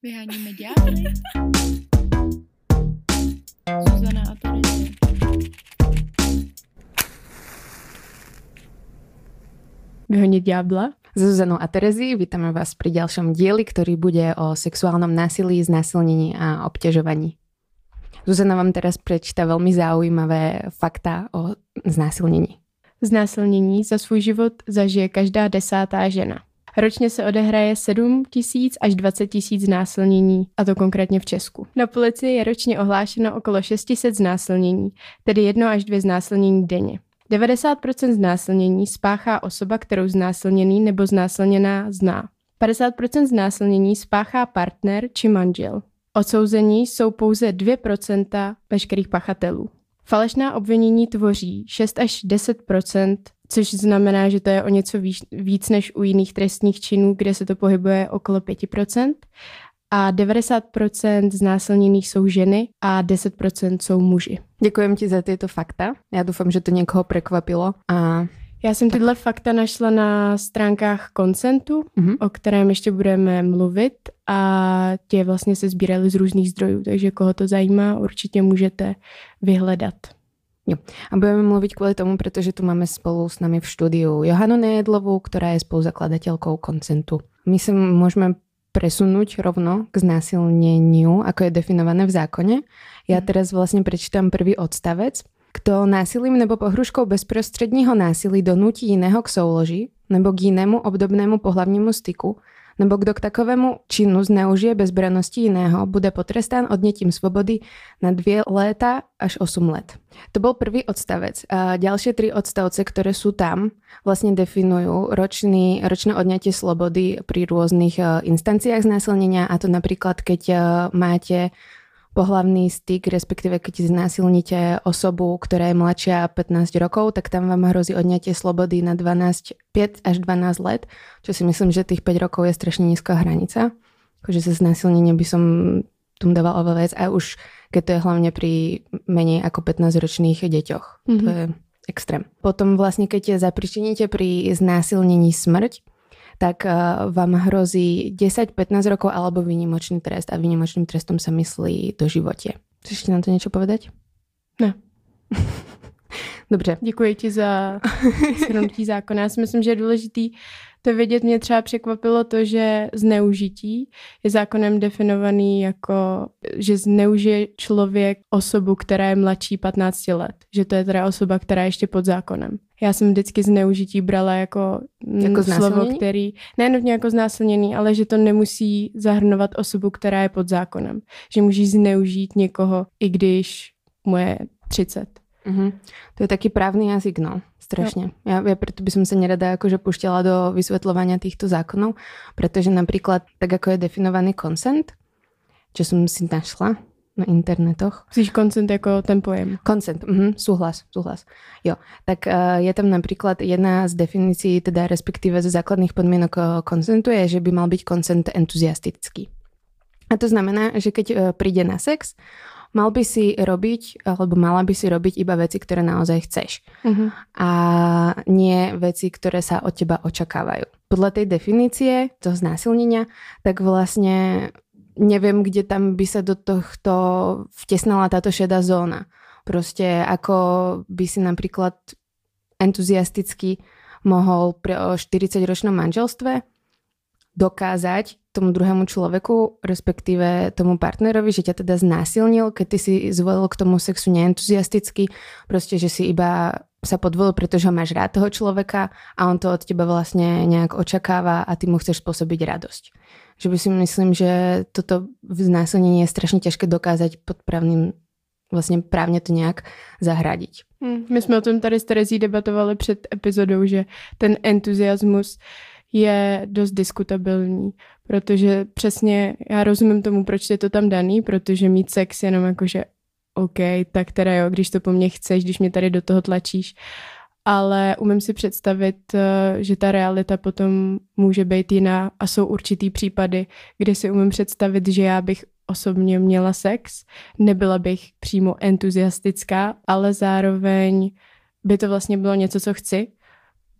Vyháníme ďábly. Zuzana a Terezie. Vyhoniť diabla. S Zuzanou a Terezí vítame vás pri ďalšom dieli, ktorý bude o sexuálnom násilí, znásilnení a obťažovaní. Zuzana vám teraz prečíta veľmi zaujímavé fakta o znásilnění. Znásilnění za svůj život zažije každá desátá žena. Ročně se odehraje 7 tisíc až 20 tisíc znásilnění, a to konkrétně v Česku. Na policii je ročně ohlášeno okolo 600 znásilnění, tedy jedno až dvě znásilnění denně. 90% znásilnění spáchá osoba, kterou znásilněný nebo znásilněná zná. 50% znásilnění spáchá partner či manžel. Odsouzení jsou pouze 2% veškerých pachatelů. Falešná obvinění tvoří 6 až 10% což znamená, že to je o něco víc, víc než u jiných trestních činů, kde se to pohybuje okolo 5% a 90% znásilněných jsou ženy a 10% jsou muži. Děkujem ti za tyto fakta. Já doufám, že to někoho překvapilo. A já jsem tyhle fakta našla na stránkách Koncentu, mm-hmm. o kterém ještě budeme mluvit a tě vlastně se sbírali z různých zdrojů, takže koho to zajímá, určitě můžete vyhledat. Jo. A budeme mluvit kvůli tomu, protože tu máme spolu s nami v studiu Johanu Nejedlovou, která je spoluzakladatelkou Koncentu. My se můžeme presunúť rovno k znásilneniu, ako je definované v zákone. Ja mhm. teraz vlastne prečítam prvý odstavec. Kto násilím nebo pohruškou bezprostředního násilí donutí jiného k souloži nebo k jinému obdobnému pohlavnímu styku, nebo kdo k takovému činu zneužije bezbranosti jiného, bude potrestán odnětím svobody na dvě léta až 8 let. To byl prvý odstavec. A ďalšie tri odstavce, které jsou tam, vlastně definují ročný, ročné odňatie slobody pri různých eh, instanciách znásilnenia a to například, keď eh, máte pohlavný styk, respektíve keď znásilníte osobu, ktorá je mladšia 15 rokov, tak tam vám hrozí odňatie slobody na 12, 5 až 12 let, čo si myslím, že tých 5 rokov je strašne nízka hranica. Akože za znásilnenie by som tomu dával oveľa vec a už keď to je hlavne pri menej ako 15-ročných deťoch. Mm-hmm. To mhm. je extrém. Potom vlastne, keď zapričiníte pri znásilnení smrť, tak eh, vám hrozí 10-15 rokov alebo výnimočný trest a výnimočným trestom sa myslí do životě. Chceš na to něco povedať? Ne. Dobře. Děkuji ti za shrnutí zákona. Já si myslím, že je důležitý to vědět. Mě třeba překvapilo to, že zneužití je zákonem definovaný jako, že zneužije člověk osobu, která je mladší 15 let. Že to je teda osoba, která je ještě pod zákonem. Já jsem vždycky zneužití brala jako, mm, jako slovo, který, ne jako znásilněný, ale že to nemusí zahrnovat osobu, která je pod zákonem. Že můžeš zneužít někoho, i když mu je 30. Mm-hmm. To je taký právny jazyk, no. Strašne. Ja, ja preto by som sa nerada akože pušťala do vysvetľovania týchto zákonov, pretože napríklad, tak ako je definovaný consent, čo som si našla, na internetoch. Myslíš koncent jako ten pojem? Koncent, mhm, súhlas, súhlas. Jo, tak uh, je tam napríklad jedna z definícií, teda respektíve ze základných podmienok uh, koncentu je, že by mal byť koncent entuziastický. A to znamená, že keď uh, príde na sex, mal by si robiť, alebo mala by si robiť iba veci, ktoré naozaj chceš. Uh-huh. A nie veci, ktoré sa od teba očakávajú. Podľa tej definície toho znásilnenia, tak vlastne neviem, kde tam by sa do tohto vtesnala táto šedá zóna. Proste ako by si napríklad entuziasticky mohol pri 40-ročnom manželstve dokázať tomu druhému človeku, respektíve tomu partnerovi, že ťa teda znásilnil, keď ty si zvolil k tomu sexu neentuziasticky, proste, že si iba sa podvolil, pretože ho máš rád toho človeka a on to od teba vlastne nejak očakáva a ty mu chceš spôsobiť radosť že by si myslím, že toto znásilnění je strašně těžké dokázat pod právným vlastně právně to nějak zahradit. Hmm, my jsme o tom tady s Terezí debatovali před epizodou, že ten entuziasmus je dost diskutabilní, protože přesně já rozumím tomu, proč je to tam daný, protože mít sex jenom jakože OK, tak teda jo, když to po mně chceš, když mě tady do toho tlačíš, ale umím si představit, eh, že ta realita potom může být jiná a jsou určitý případy, kdy si umím představit, že já bych osobně měla sex, nebyla bych přímo entuziastická, ale zároveň by to vlastně bylo něco, co chci,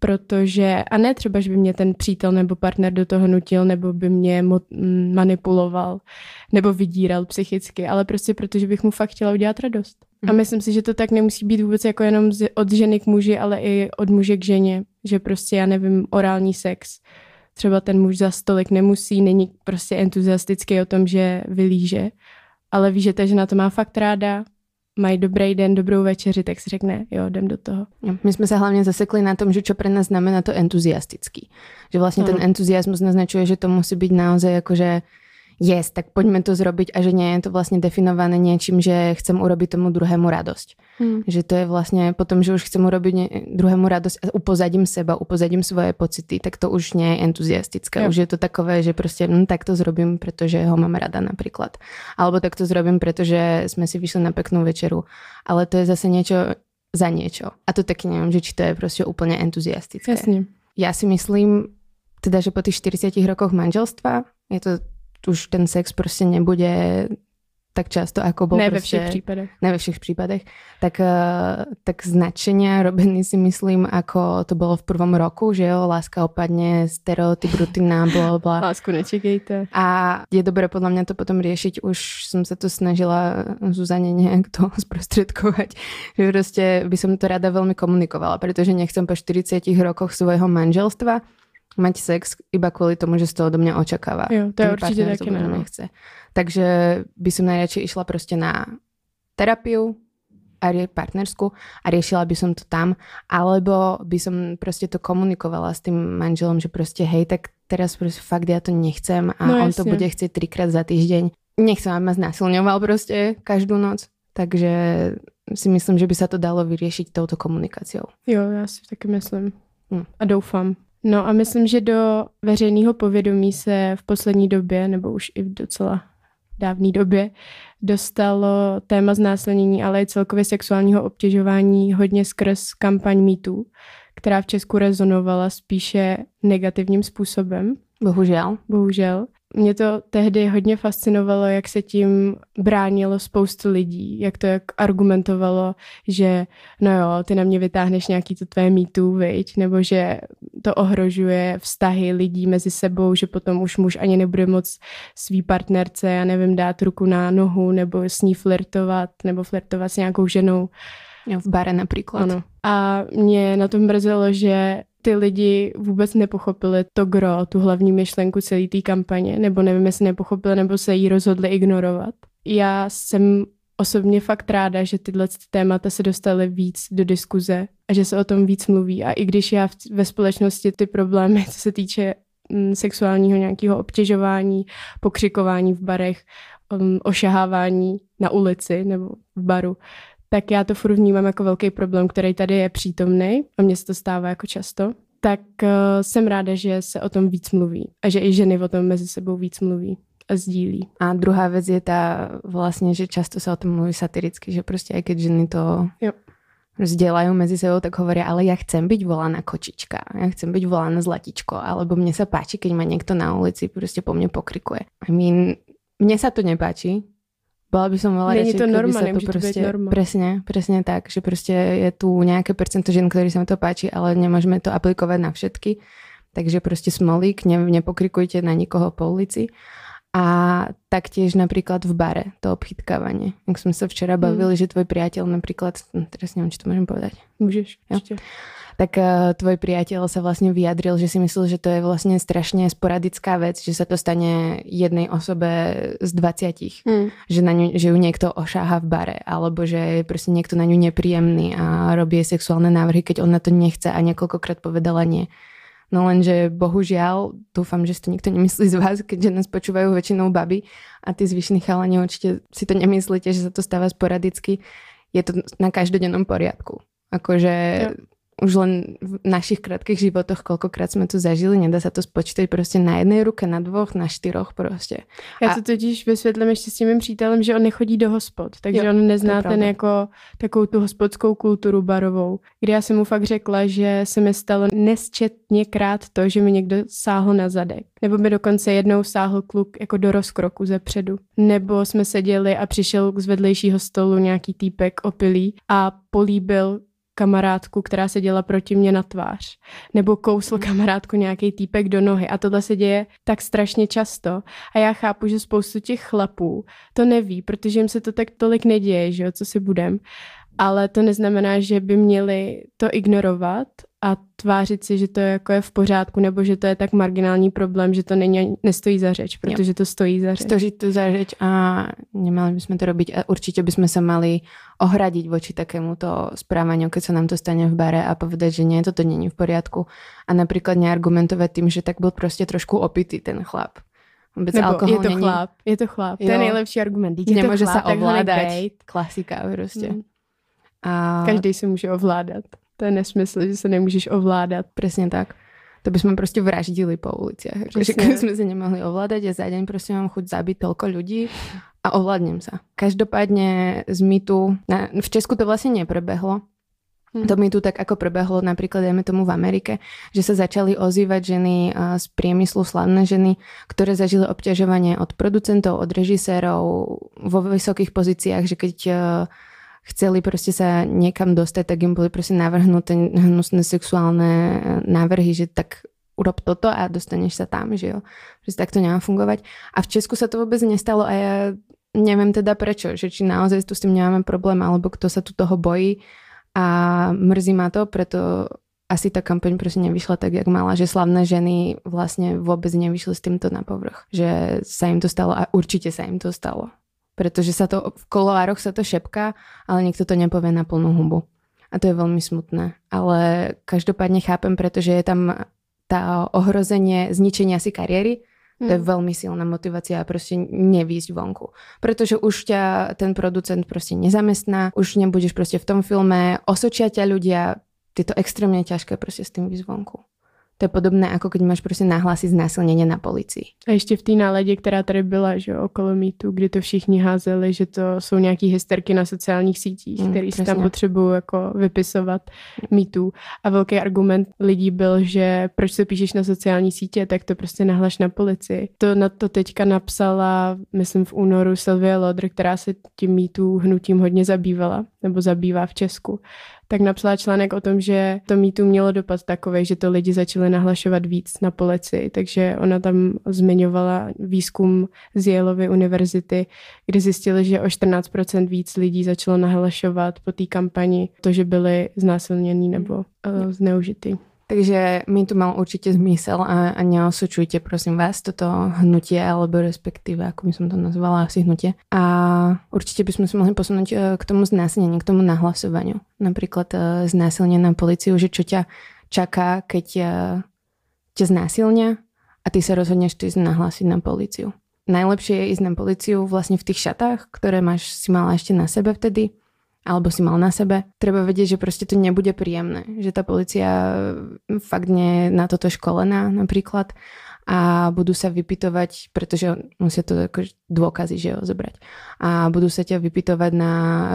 protože, a ne třeba, že by mě ten přítel nebo partner do toho nutil, nebo by mě mo- m, manipuloval, nebo vydíral psychicky, ale prostě protože bych mu fakt chtěla udělat radost. A Mhm. myslím si, že to tak nemusí být vůbec jako jenom od ženy k muži, ale i od muže k ženě, že prostě, já nevím, orální sex, třeba ten muž za stolik nemusí, není prostě entuziastický o tom, že vylíže, ale ví, že ta žena to má fakt ráda, mají dobrý den, dobrou večeři, tak si řekne, jo, jdem do toho. My sme sa hlavne zasekli na tom, že čo pre nás znamená to entuziastický. Že vlastne ten Áno. entuziasmus naznačuje, že to musí byť naozaj akože yes, tak poďme to zrobiť a že nie je to vlastne definované niečím, že chcem urobiť tomu druhému radosť. Hmm. Že to je vlastne potom, že už chcem urobiť druhému radosť a upozadím seba, upozadím svoje pocity, tak to už nie je entuziastické. Jo. Už je to takové, že prostě hm, tak to zrobím, pretože ho mám rada napríklad. Alebo tak to zrobím, pretože sme si vyšli na peknú večeru. Ale to je zase niečo za niečo. A to taky neviem, že či to je prostě úplne entuziastické. Jasně. Ja si myslím, teda, že po tých 40 rokoch manželstva je to už ten sex prostě nebude tak často, ako bol ne ve prostě, všech případech. ne ve všech případech, tak, eh, tak značenia robený si myslím, ako to bolo v prvom roku, že jo, láska opadne, stereotyp, rutina, bla bla. Lásku nečekejte. A je dobré podľa mňa to potom riešiť. Už som sa to snažila Zuzane nejak to sprostredkovať, že proste by som to rada veľmi komunikovala, pretože nechcem po 40 rokoch svojho manželstva mať sex iba kvôli tomu, že z toho do mňa očakáva. Jo, to je partner taky to ne. nechce. Takže by som najradšej išla proste na terapiu a partnersku a riešila by som to tam, alebo by som proste to komunikovala s tým manželom, že proste hej, tak teraz proste fakt ja to nechcem a No on to jasne. bude chcieť trikrát za týždeň. Nechcem, aby ma znásilňoval proste každú noc. Takže si myslím, že by sa to dalo vyriešiť touto komunikáciou. Jo, já si taky myslím. Hm. A doufám. No a myslím, že do veřejného povědomí se v poslední době, nebo už i v docela dávné době, dostalo téma znásilnění, ale i celkově sexuálního obtěžování hodně skrz kampaň MeToo, která v Česku rezonovala spíše negativním způsobem, Bohužiaľ. bohužel. Mě to tehdy hodně fascinovalo, jak se tím bránilo spoustu lidí, jak to jak argumentovalo, že no jo, ty na mě vytáhneš nějaký to tvé mýtu, viď? nebo že to ohrožuje vztahy lidí mezi sebou, že potom už muž ani nebude moc svý partnerce, já nevím, dát ruku na nohu, nebo s ní flirtovat, nebo flirtovat s nějakou ženou. Jo, v bare napríklad. Ano. A mě na tom mrzelo, že ty lidi vůbec nepochopili to gro, tu hlavní myšlenku celé té kampaně, nebo nevím, jestli nepochopili, nebo se jí rozhodli ignorovat. Já jsem osobně fakt ráda, že tyhle ty témata se dostaly víc do diskuze a že se o tom víc mluví. A i když já ve společnosti ty problémy, co se týče mm, sexuálního nějakého obtěžování, pokřikování v barech, um, ošahávání na ulici nebo v baru, tak já to furt vnímám jako velký problém, který tady je přítomný a mně se to stává jako často, tak uh, jsem ráda, že se o tom víc mluví a že i ženy o tom mezi sebou víc mluví a sdílí. A druhá vec je tá vlastne, že často sa o tom mluví satiricky, že proste aj keď ženy to Jo. medzi sebou, tak hovoria, ale ja chcem byť volaná kočička, ja chcem byť volaná zlatičko, alebo mne sa páči, keď ma niekto na ulici proste po mne pokrikuje. I mean, mne sa to nepáči, bola by som veľa Není to norma, sa to norma. presne, presne tak, že proste je tu nejaké percento žien, ktorý sa mi to páči, ale nemôžeme to aplikovať na všetky. Takže proste smolík, ne, nepokrikujte na nikoho po ulici. A taktiež napríklad v bare, to obchytkávanie. Jak sme sa včera Hmm. bavili, že tvoj priateľ napríklad, teraz neviem, či to môžem povedať, Můžeš, Jo. Tak uh, tvoj priateľ sa vlastne vyjadril, že si myslel, že to je vlastne strašne sporadická vec, že sa to stane jednej osobe z 20, Hmm. že, na ňu, že ju niekto ošáha v bare, alebo že je proste niekto na ňu nepríjemný a robí jej sexuálne návrhy, keď ona to nechce a niekoľkokrát povedala nie. No lenže bohužiaľ, dúfam, že si to nikto nemyslí z vás, keďže nás počúvajú väčšinou baby a tí zvyšní chalani určite si to nemyslíte, že sa to stáva sporadicky. Je to na každodennom poriadku. Akože Jo. Už len v našich krátkých životoch, koľkokrát sme to zažili, nedá sa to spočítať proste na jednej ruke, na dvoch, na štyroch proste. Já A- to totiž vysvětlím ještě s tím mým přítelem, že on nechodí do hospod, takže Jo, on nezná ten jako takovou tu hospodskou kulturu barovou, kdy já jsem mu fakt řekla, že se mi stalo nesčetněkrát to, že mi někdo sáhl na zadek. Nebo mi dokonce jednou sáhl kluk jako do rozkroku ze předu. Nebo jsme seděli a přišel z vedlejšího stolu nějaký týpek opilý a políbil kamarádku, která se děla proti mě na tvář. Nebo kousl kamarádku nějaký týpek do nohy. A tohle se děje tak strašně často. A já chápu, že spoustu těch chlapů to neví, protože jim se to tak tolik neděje, že jo, co si budem ale to neznamená, že by měli to ignorovat a tvářit si, že to jako je v pořádku, nebo že to je tak marginální problém, že to není, nestojí za řeč, protože to stojí za řeč. Stojí to za řeč a nemali bychom to robiť a určitě bychom se mali ohradiť voči takémuto správaniu, keď sa nám to stane v bare a povedať, že nie, toto není v poriadku a napríklad neargumentovat tým, že tak byl prostě trošku opitý ten chlap. Vůbec Nebo alkohol je to není... chlap, je to chlap, jo. to je nejlepší argument. Je Nemůže to se ovládat. Klasika prostě. Hmm. A... Každý se může ovládat. To je nesmysl, že se nemůžeš ovládat. Přesně tak. To bychom prostě vraždili po uliciach. Že kdyby jsme se nemohli ovládat, ja za deň prostě mám chuť zabiť toľko ľudí a ovládnem sa. Každopádne z mýtu, na, v Česku to vlastne neprebehlo, Hmm. To mi tu tak ako prebehlo napríklad, dajme tomu v Amerike, že sa začali ozývať ženy z priemyslu, slavné ženy, ktoré zažili obťažovanie od producentov, od režisérov vo vysokých pozíciách, že keď chceli prostě sa niekam dostať, tak im boli prostě navrhnuté hnusné sexuálne eh, návrhy, že tak urob toto a dostaneš sa tam, že jo. Že tak to nemá fungovať. A v Česku sa to vôbec nestalo a ja neviem teda prečo, že či naozaj tu s tým nemáme problém, alebo kto sa tu toho bojí a mrzí ma to, preto asi ta kampaň prostě nevyšla tak, jak mala, že slavné ženy vlastně vůbec nevyšly s týmto na povrch. Že sa im to stalo a určitě sa im to stalo pretože sa to v koloároch sa to šepká, ale niekto to nepovie na plnú hubu. A to je veľmi smutné. Ale každopádne chápem, pretože je tam tá ohrozenie zničenia si kariéry, to je hmm. veľmi silná motivácia a prostě nevýsť vonku. Protože už ťa ten producent prostě nezamestná, už nebudeš prostě v tom filme, osočia ťa ľudia, je to extrémně ťažké prostě s tým výsť vonku. To je podobné, jako když máš prostě nahlásit znásilnění na policii. A ještě v té náladě, která tady byla, že okolo mýtu, kdy to všichni házeli, že to jsou nějaký hysterky na sociálních sítích, mm, který si tam potřebují jako vypisovat mýtu. A velký argument lidí byl, že proč se píšeš na sociální sítě, tak to prostě nahlaš na policii. To na to teďka napsala, myslím v únoru Sylvia Lodr, která se tím mýtu hnutím hodně zabývala, nebo zabývá v Česku tak napsala článek o tom, že to mýtu mělo dopad takový, že to lidi začali nahlašovat víc na policii, takže ona tam zmiňovala výzkum z Yaleovy univerzity, kde zjistili, že o 14% víc lidí začalo nahlašovat po té kampani to, že byli znásilnění nebo uh, zneužitý. Takže mi to mal určite zmysel a, a neosočujte prosím vás toto hnutie, alebo respektíve, ako by som to nazvala, asi hnutie. A určite by sme sa mohli posunúť e, k tomu znásilneniu, k tomu nahlasovaniu. Napríklad e, znásilnenie na policiu, že čo ťa čaká, keď ťa znásilnia a ty sa rozhodneš ty nahlásiť na policiu. Najlepšie je ísť na policiu vlastne v tých šatách, ktoré máš si mala ešte na sebe vtedy, alebo si mal na sebe. Treba vedieť, že proste to nebude príjemné, že tá policia fakt nie je na toto školená napríklad a budú sa vypitovať, pretože musia to ako dôkazy, že ho zobrať. A budú sa ťa vypitovať na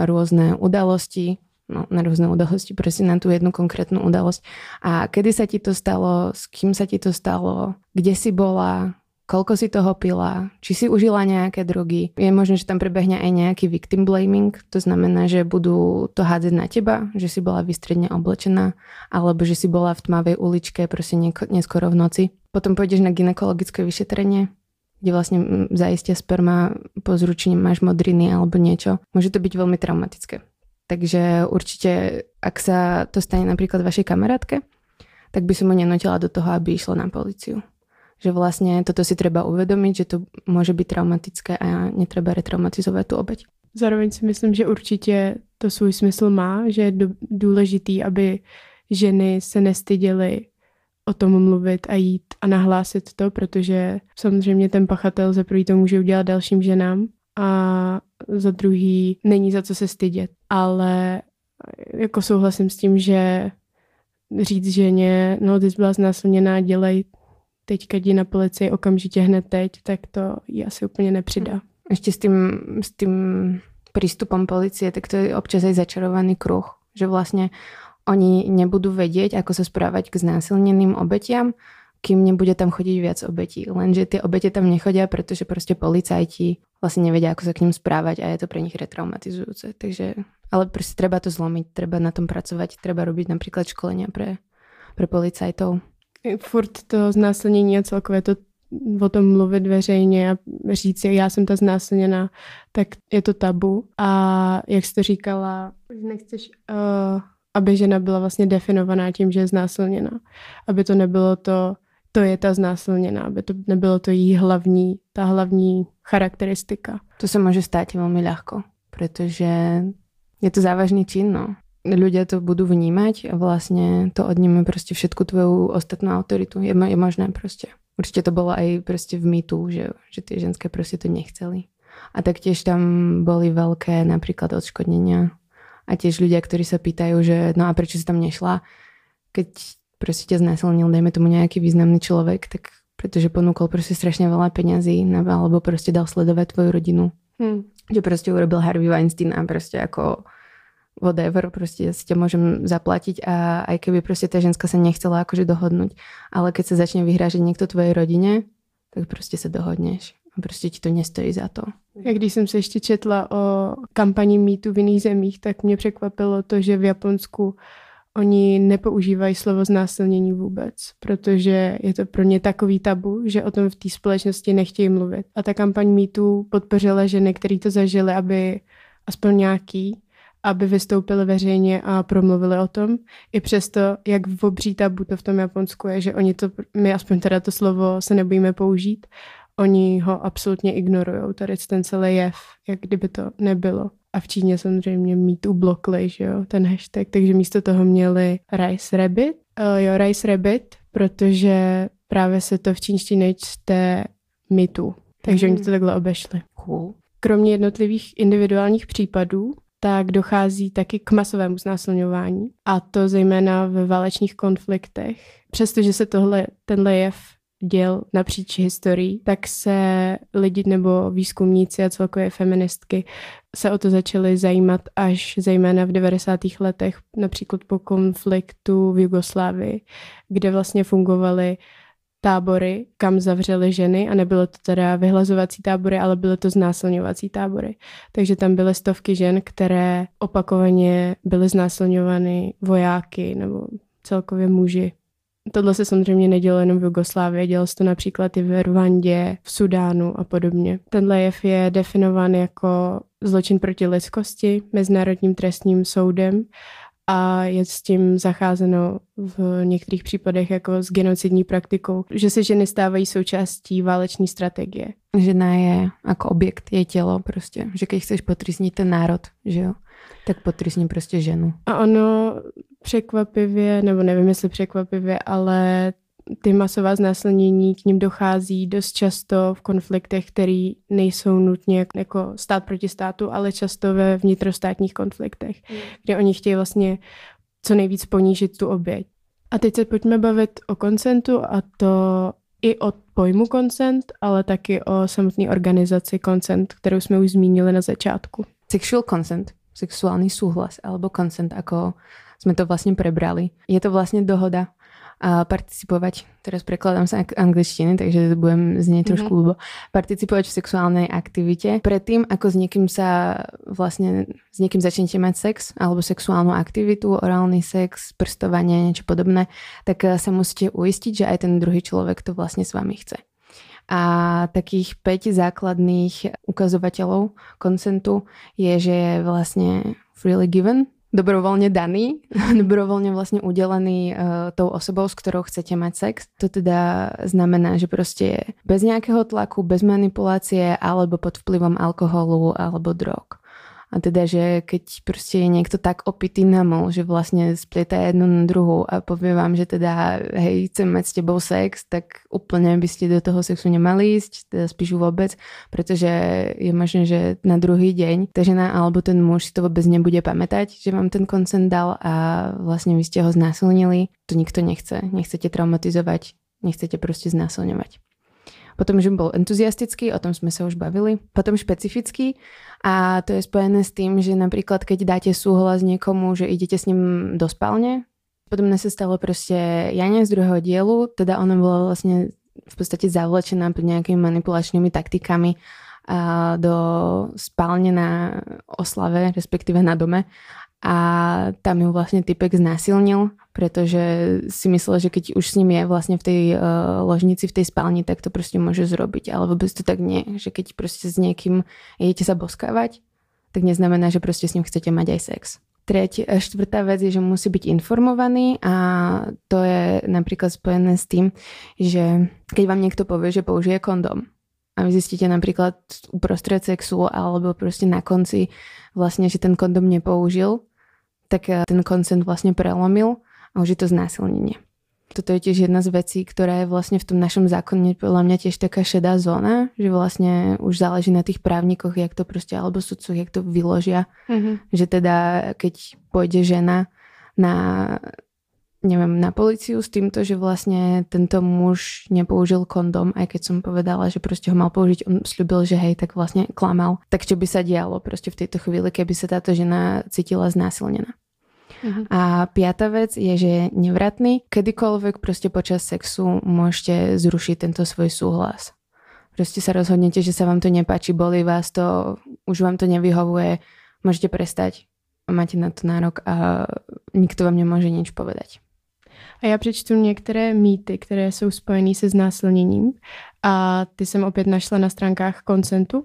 rôzne udalosti, no, na rôzne udalosti, proste na tú jednu konkrétnu udalosť. A kedy sa ti to stalo, s kým sa ti to stalo, kde si bola, koľko si toho pila, či si užila nejaké drogy. Je možné, že tam prebehne aj nejaký victim blaming, to znamená, že budú to hádzať na teba, že si bola vystredne oblečená, alebo že si bola v tmavej uličke proste neskoro v noci. Potom pôjdeš na ginekologické vyšetrenie, kde vlastne zaistia sperma po zručení máš modriny alebo niečo. Môže to byť veľmi traumatické. Takže určite, ak sa to stane napríklad vašej kamarátke, tak by som mu nenotila do toho, aby išla na policiu že vlastně toto si treba uvědomit, že to může být traumatické a netreba retraumatizovat tu obeď. Zároveň si myslím, že určitě to svůj smysl má, že je důležitý, aby ženy se nestyděly o tom mluvit a jít a nahlásit to, protože samozřejmě ten pachatel za prvý to může udělat dalším ženám a za druhý není za co se stydět. Ale jako souhlasím s tím, že říct ženě, no ty jsi byla znásilněná, dělej teďka jdi na policii okamžitě hned teď, tak to ji asi úplně nepřidá. Ještě s tím, s tím prístupom policie, tak to je občas aj začarovaný kruh, že vlastně oni nebudú vedieť, ako sa správať k znásilneným obetiam, kým nebude tam chodiť viac obetí. Lenže tie obete tam nechodia, pretože proste policajti vlastne nevedia, ako sa k ním správať a je to pre nich retraumatizujúce. Takže Ale prostě treba to zlomiť, treba na tom pracovať, treba robiť napríklad školenia pre, pre policajtov. Furt to znásilnění a celkově to o tom mluvit veřejně a říct, já jsem ta znásilněná, tak je to tabu. A jak jsi to říkala, nechceš, uh, aby žena byla vlastně definovaná tím, že je znásilněná. Aby to nebylo to, to je ta znásilněná, aby to nebylo to jí hlavní, ta hlavní charakteristika. To se může stát velmi ľahko, protože je to závažný čin, no. Ľudia to budú vnímať a vlastne to odníme prostě všetku tvoju ostatnú autoritu. Je, je možné prostě. Určite to bolo aj prostě v mýtu, že, že tie ženské prostě to nechceli. A taktiež tam boli veľké napríklad odškodnenia. A tiež ľudia, ktorí sa pýtajú, že no a prečo si tam nešla, keď prostě ťa znásilnil, dajme tomu nejaký významný človek, tak pretože ponúkol prostě strašne veľa peňazí, alebo prostě dal sledovať tvoju rodinu. Hmm. Že prostě urobil Harvey Weinstein a prostě ako whatever, prostě si tě můžem zaplatit a aj keby prostě ta ženská se nechcela akože dohodnout, ale keď se začne vyhrážet někdo tvojej rodině, tak prostě se dohodneš. A prostě ti to nestojí za to. Jak když jsem se ještě četla o kampani mýtu v jiných zemích, tak mě překvapilo to, že v Japonsku oni nepoužívají slovo znásilnění vůbec, protože je to pro ně takový tabu, že o tom v té společnosti nechtějí mluvit. A ta kampaň mýtu podpořila ženy, které to zažily, aby aspoň nějaký aby vystoupili veřejně a promluvili o tom. I přesto, jak v obří tabu to v tom Japonsku je, že oni to, my aspoň teda to slovo se nebojíme použít, oni ho absolutně ignorují, tady ten celý jev, jak kdyby to nebylo. A v Číně samozřejmě mít ublokli, že jo, ten hashtag, takže místo toho měli Rice Rabbit, uh, jo, Rice Rabbit, protože právě se to v čínštině čte mitu, takže mm. oni to takhle obešli. Cool. Kromě jednotlivých individuálních případů tak dochází taky k masovému znásilňování. A to zejména ve válečných konfliktech. Přestože se tohle, tenhle jev děl napříč historií, tak se lidi nebo výzkumníci a celkově feministky se o to začali zajímat až zejména v 90. letech, například po konfliktu v Jugoslávii, kde vlastně fungovaly tábory, kam zavřeli ženy a nebylo to teda vyhlazovací tábory, ale byly to znásilňovací tábory. Takže tam byly stovky žen, které opakovaně byly znásilňovány vojáky nebo celkově muži. Tohle se samozřejmě nedělo jenom v Jugoslávii, dělo se to například i v Rwandě, v Sudánu a podobně. Tenhle jev je definován jako zločin proti lidskosti Mezinárodním trestním soudem a je s tím zacházeno v některých případech jako s genocidní praktikou, že se ženy stávají součástí váleční strategie. Žena je jako objekt, je tělo prostě, že když chceš potrýznit ten národ, že jo, tak potrýsni prostě ženu. A ono překvapivě, nebo nevím jestli překvapivě, ale ty masová znásilnění k ním dochází dost často v konfliktech, které nejsou nutně jako stát proti státu, ale často ve vnitrostátních konfliktech, mm. kde oni chtějí vlastně co nejvíc ponížit tu oběť. A teď se pojďme bavit o koncentu a to i o pojmu koncent, ale taky o samotné organizaci koncent, kterou jsme už zmínili na začátku. Sexual consent, sexuální súhlas, alebo consent, ako jsme to vlastně prebrali. Je to vlastně dohoda a participovať, teraz prekladám sa angličtiny, takže budem znieť trošku mm-hmm. participovať v sexuálnej aktivite. Predtým, ako s niekým sa vlastne, s niekým začnete mať sex, alebo sexuálnu aktivitu, orálny sex, prstovanie, niečo podobné, tak eh, sa musíte uistiť, že aj ten druhý človek to vlastne s vami chce. A takých 5 základných ukazovateľov koncentu je, že je vlastne freely given, dobrovoľne daný, dobrovoľne vlastne udelený uh, tou osobou, s ktorou chcete mať sex. To teda znamená, že proste bez nejakého tlaku, bez manipulácie alebo pod vplyvom alkoholu alebo drog. A teda, že keď prostě je niekto tak opitý na mol, že vlastne splieta jednu na druhou a povie vám, že teda hej, chcem mať s tebou sex, tak úplne by ste do toho sexu nemali ísť, teda spíš vôbec, pretože je možné, že na druhý deň ta žena alebo ten muž si to vôbec nebude pamätať, že vám ten koncent dal a vlastne vy ste ho znásilnili. To nikto nechce. Nechcete traumatizovať, nechcete prostě znásilňovať. Potom, že bol entuziastický, o tom sme sa už bavili. Potom špecifický a to je spojené s tým, že napríklad keď dáte súhlas niekomu, že idete s ním do spálne, podobne sa stalo proste Jane z druhého dielu, teda ona bola vlastne v podstate zavlečená pod nejakými manipulačnými taktikami do spálne na oslave, respektíve na dome a tam ju vlastne typek znásilnil, pretože si myslel, že keď už s ním je vlastne v tej uh, ložnici, v tej spálni, tak to proste môže zrobiť. Ale vôbec to tak nie, že keď proste s niekým idete sa boskávať, tak neznamená, že proste s ním chcete mať aj sex. Tretia, štvrtá vec je, že musí byť informovaný a to je napríklad spojené s tým, že keď vám niekto povie, že použije kondom a vy zistíte napríklad uprostred sexu alebo proste na konci vlastne, že ten kondom nepoužil, tak eh, ten koncent vlastne prelomil a už je to znásilnenie. Toto je tiež jedna z vecí, ktorá je vlastne v tom našom zákone podľa mňa tiež taká šedá zóna, že vlastne už záleží na tých právnikoch, jak to proste, alebo sudcoch, jak to vyložia. Mm-hmm. Že teda, keď pôjde žena na neviem, na policiu s týmto, že vlastne tento muž nepoužil kondom, aj keď som povedala, že proste ho mal použiť, on slúbil, že hej, tak vlastne klamal. Tak čo by sa dialo proste v tejto chvíli, keby sa táto žena cítila znásilnená. Uh-huh. A piata vec je, že je nevratný. Kedykoľvek proste počas sexu môžete zrušiť tento svoj súhlas. Proste sa rozhodnete, že sa vám to nepáči, boli vás to, už vám to nevyhovuje, môžete prestať. Máte na to nárok a nikto vám nemôže nič povedať. A já přečtu některé mýty, které jsou spojené se znásilněním a ty jsem opět našla na stránkách koncentu.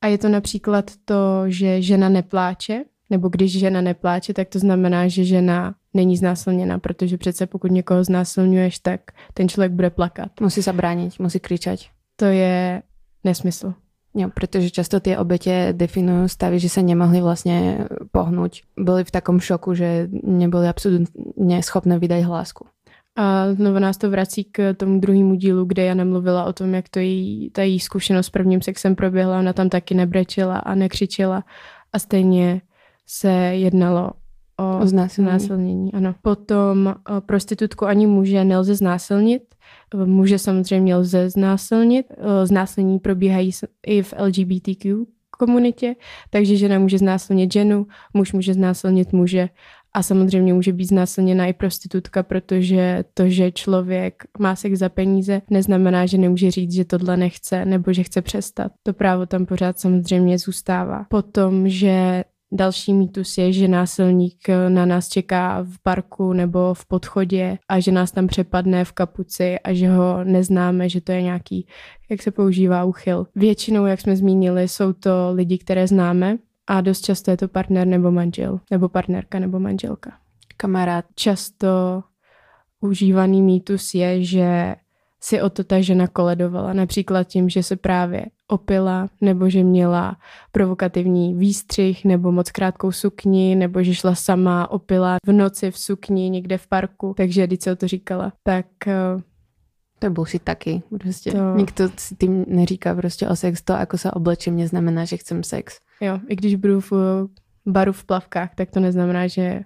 A je to například to, že žena nepláče, nebo když žena nepláče, tak to znamená, že žena není znásilněna, protože přece pokud někoho znásilňuješ, tak ten člověk bude plakat. Musí se bránit, musí křičet. To je nesmysl. Jo, pretože často tie obete definujú stavy, že sa nemohli vlastne pohnúť. Boli v takom šoku, že neboli absolútne schopné vydať hlásku. A znovu nás to vrací k tomu druhému dílu, kde Jana mluvila o tom, jak to jí, ta její zkušenost s prvním sexem proběhla. Ona tam taky nebrečela a nekřičela. A stejně se jednalo o, o znásilnění. znásilnění. Ano. Potom prostitutku ani muže nelze znásilnit. Muže samozřejmě lze znásilnit. Znásilnění probíhají i v LGBTQ komunitě, takže žena může znásilnit ženu, muž může znásilnit muže a samozřejmě může být znásilněna i prostitutka, protože to, že člověk má sex za peníze, neznamená, že nemůže říct, že tohle nechce nebo že chce přestat. To právo tam pořád samozřejmě zůstává. Potom, že Další mýtus je, že násilník eh, na nás čeká v parku nebo v podchodě a že nás tam přepadne v kapuci a že ho neznáme, že to je nějaký, jak se používá, uchyl. Většinou, jak jsme zmínili, jsou to lidi, které známe a dost často je to partner nebo manžel, nebo partnerka nebo manželka. Kamarád. Často užívaný mýtus je, že si o to ta žena koledovala. Například tím, že se právě opila, nebo že měla provokativní výstřih, nebo moc krátkou sukni, nebo že šla sama opila v noci v sukni někde v parku. Takže když se o to říkala, tak eh, to je bullshit taky. Prostě. To... Nikto si tím neříká prostě o sex. To, ako se oblečím, neznamená, že chcem sex. Jo, i když budu v baru v plavkách, tak to neznamená, že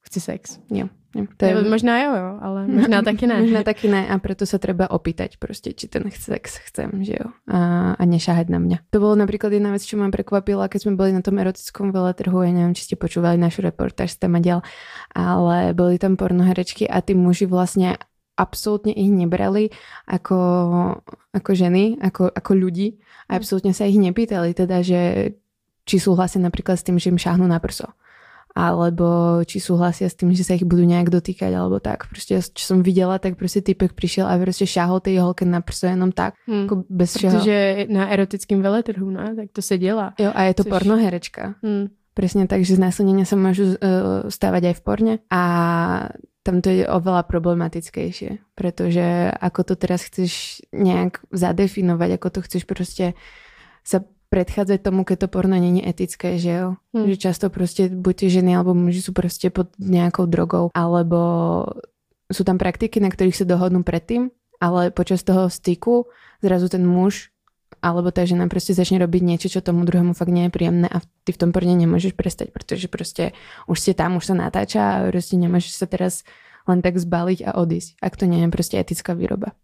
chci sex. Jo. To je... Možná jo, jo, ale možná taky ne. možná taky ne a preto sa treba opýtať proste, či ten sex chcem, že jo. A, a nešáhať na mňa. To bolo napríklad jedna vec, čo ma prekvapila, keď sme boli na tom erotickom veletrhu, ja neviem, či ste počúvali našu reportáž s diel, ale boli tam pornoherečky a tí muži vlastne absolútne ich nebrali ako, ako ženy, ako, ako ľudí a absolútne sa ich nepýtali, teda, že či súhlasia napríklad s tým, že im šáhnu na prso alebo či súhlasia s tým, že sa ich budú nejak dotýkať, alebo tak. Proste, čo som videla, tak proste typek prišiel a proste šáhol tej holke na prso jenom tak, hmm. ako bez všeho. Protože na erotickém veletrhu, ne? tak to se dělá. Jo, a je to Což... pornoherečka. Hmm. Presne tak, že znásilnenia sa môžu uh, stávať aj v porne a tam to je oveľa problematickejšie, pretože ako to teraz chceš nejak zadefinovať, ako to chceš proste sa predchádzať tomu, keď to porno není etické, že jo? Hmm. Že často proste buď tie ženy alebo muži sú proste pod nejakou drogou, alebo sú tam praktiky, na ktorých sa dohodnú predtým, ale počas toho styku zrazu ten muž alebo tá žena proste začne robiť niečo, čo tomu druhému fakt nie je príjemné a ty v tom porne nemôžeš prestať, pretože proste už ste tam, už sa natáča a proste nemôžeš sa teraz len tak zbaliť a odísť, ak to nie je proste etická výroba.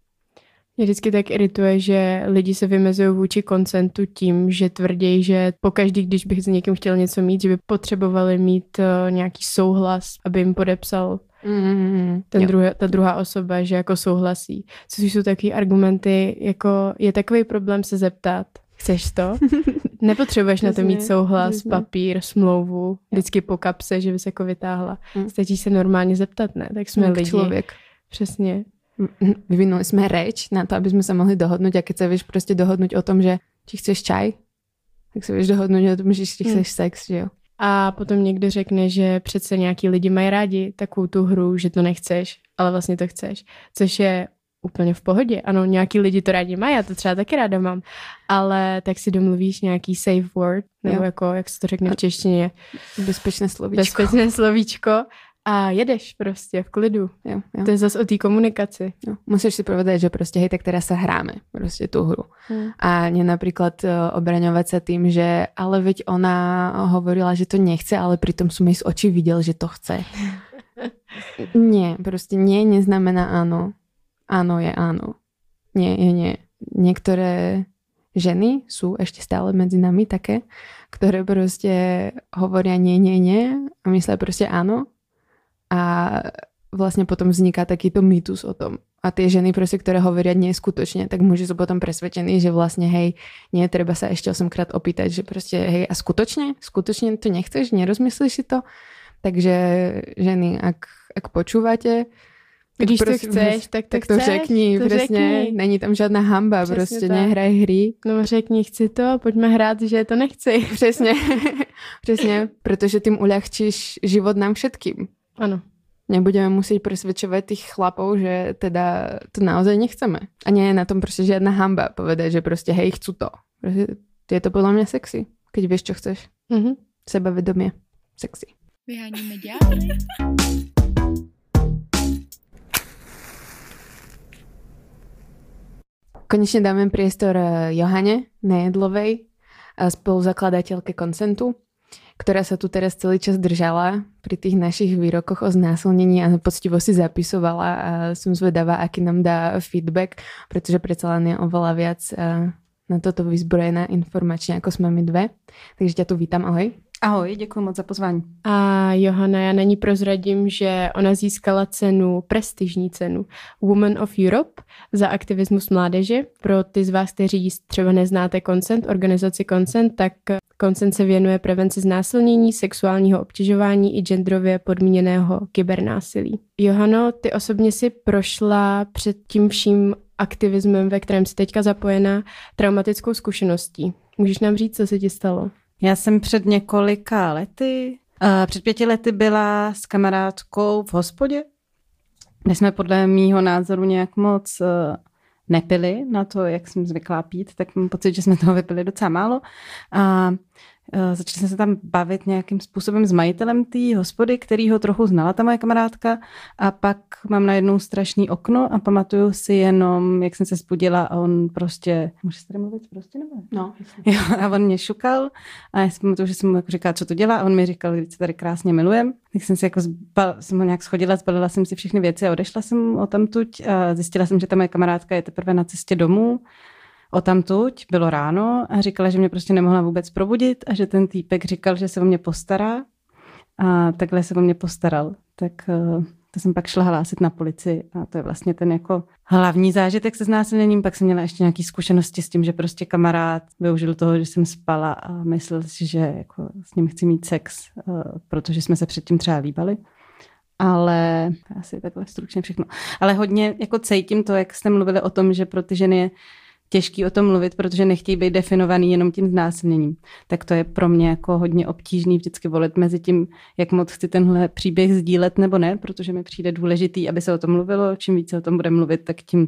Mě vždycky tak irituje, že lidi se vymezují vůči koncentu tím, že tvrdí, že pokaždý, když bych s někým chtěl něco mít, že by potřebovali mít uh, nějaký souhlas, aby jim podepsal mm, ten druhý, ta druhá osoba, že jako souhlasí. Což jsou taky argumenty, jako je takový problém se zeptat, Chceš to? Nepotřebuješ na to mít souhlas, papír, smlouvu, vždycky po kapse, že bys jako vytáhla. Mm. Stačí se normálně zeptat, ne? Tak jsme Jak lidi. člověk. Přesně. Vyvinuli sme reč na to, aby sme sa mohli dohodnúť a keď sa vieš proste dohodnúť o tom, že či chceš čaj, tak sa vieš dohodnúť o tom, že či Mm. chceš sex, že jo. A potom někdo řekne, že přece nějaký lidi mají rádi takovou tu hru, že to nechceš, ale vlastně to chceš. Což je úplně v pohodě. Ano, nějaký lidi to rádi mají, já to třeba taky ráda mám. Ale tak si domluvíš nějaký safe word, nebo Jo. jako, jak se to řekne v češtině, Bezpečné slovíčko. bezpečné slovíčko a jedeš prostě v klidu. Jo, jo. To je zase o té komunikaci. No, musíš si povedať, že proste hej, tak teraz sa hráme proste tú hru. Hmm. A nie napríklad e, obraňovať sa tým, že ale veď ona hovorila, že to nechce, ale pritom som jej z očí videl, že to chce. Nie, proste nie neznamená áno. Áno je áno. Nie je nie. Niektoré ženy sú ešte stále medzi nami také, ktoré proste hovoria nie, nie, nie a myslia proste áno a vlastne potom vzniká takýto mýtus o tom. A tie ženy proste, ktoré hovoria nie skutočne, tak muži sú potom presvedčení, že vlastne hej, nie, treba sa ešte 8 krát opýtať, že proste hej, a skutočne? Skutočne to nechceš? Nerozmyslíš si to? Takže ženy, ak, ak počúvate, tak Když to prosím chceš, tak to tak to chceš, řekni, to přesně, řekni. není tam žádná hamba, Přesně prostě tak. nehraj hry. No řekni, chci to, pojďme hrát, že to nechci. Přesně, přesně, protože tím uľahčíš život nám všetkým. Ano. Nebudeme musieť presvedčovať tých chlapov, že teda to naozaj nechceme. A nie je na tom proste žiadna hamba povedať, že proste hej, chcú to. Proste je to podľa mňa sexy, keď vieš, čo chceš. Mhm. Sebavedomie. Sexy. Vyháníme ďábly. Konečne dáme priestor Johane Nejedlovej, spoluzakladateľke Koncentu, ktorá sa tu teraz celý čas držala pri tých našich výrokoch o znásilnení a poctivo si zapisovala a som zvedavá, aký nám dá feedback, pretože predsa len je oveľa viac eh, na toto vyzbrojená informačne, ako sme my dve. Takže ťa tu vítam, ahoj. Ahoj, děkuji moc za pozvání. A Johana, já na ní prozradím, že ona získala cenu, prestižní cenu Woman of Europe za aktivismus mládeže. Pro ty z vás, kteří třeba neznáte Consent, organizaci Consent, tak Consent se věnuje prevenci znásilnění, sexuálního obtěžování i genderově podmíněného kybernásilí. Johano, ty osobně si prošla před tím vším aktivismem, ve kterém jsi teďka zapojená, traumatickou zkušeností. Můžeš nám říct, co se ti stalo? Já jsem před několika lety, uh, před pěti lety byla s kamarádkou v hospodě, kde jsme podle mýho názoru nějak moc uh, nepili na to, jak jsem zvyklá pít, tak mám pocit, že jsme toho vypili docela málo. A začali jsme se tam bavit nějakým způsobem s majitelem té hospody, který ho trochu znala ta moje kamarádka a pak mám najednou strašný okno a pamatuju si jenom, jak jsem se spudila a on prostě, můžeš tady mluvit prostě nebo ne? No, Jo, a on mě šukal a já si pamatuju, že jsem mu jako říkala, co to dělá a on mi říkal, když se tady krásně milujem. Tak jsem si jako zbal, jsem ho nějak schodila, zbalila jsem si všechny věci a odešla jsem o tamtuť a zjistila jsem, že ta moje kamarádka je teprve na cestě domů o tamtuť, bylo ráno a říkala, že mě prostě nemohla vůbec probudit a že ten týpek říkal, že se o mě postará a takhle se o mě postaral. Tak eh, to jsem pak šla hlásit na policii a to je vlastně ten jako hlavní zážitek se znásilněním. Pak jsem měla ještě nějaké zkušenosti s tím, že prostě kamarád využil toho, že jsem spala a myslel si, že jako s ním chci mít sex, eh, protože jsme se předtím třeba líbali. Ale asi takhle stručně všechno. Ale hodně jako cítím to, jak jste mluvili o tom, že pro ty ženy je těžký o tom mluvit, protože nechtějí být definovaný jenom tím znásilněním. Tak to je pro mě jako hodně obtížný vždycky volit mezi tím, jak moc chci tenhle příběh sdílet nebo ne, protože mi přijde důležitý, aby se o tom mluvilo. Čím více o tom bude mluvit, tak tím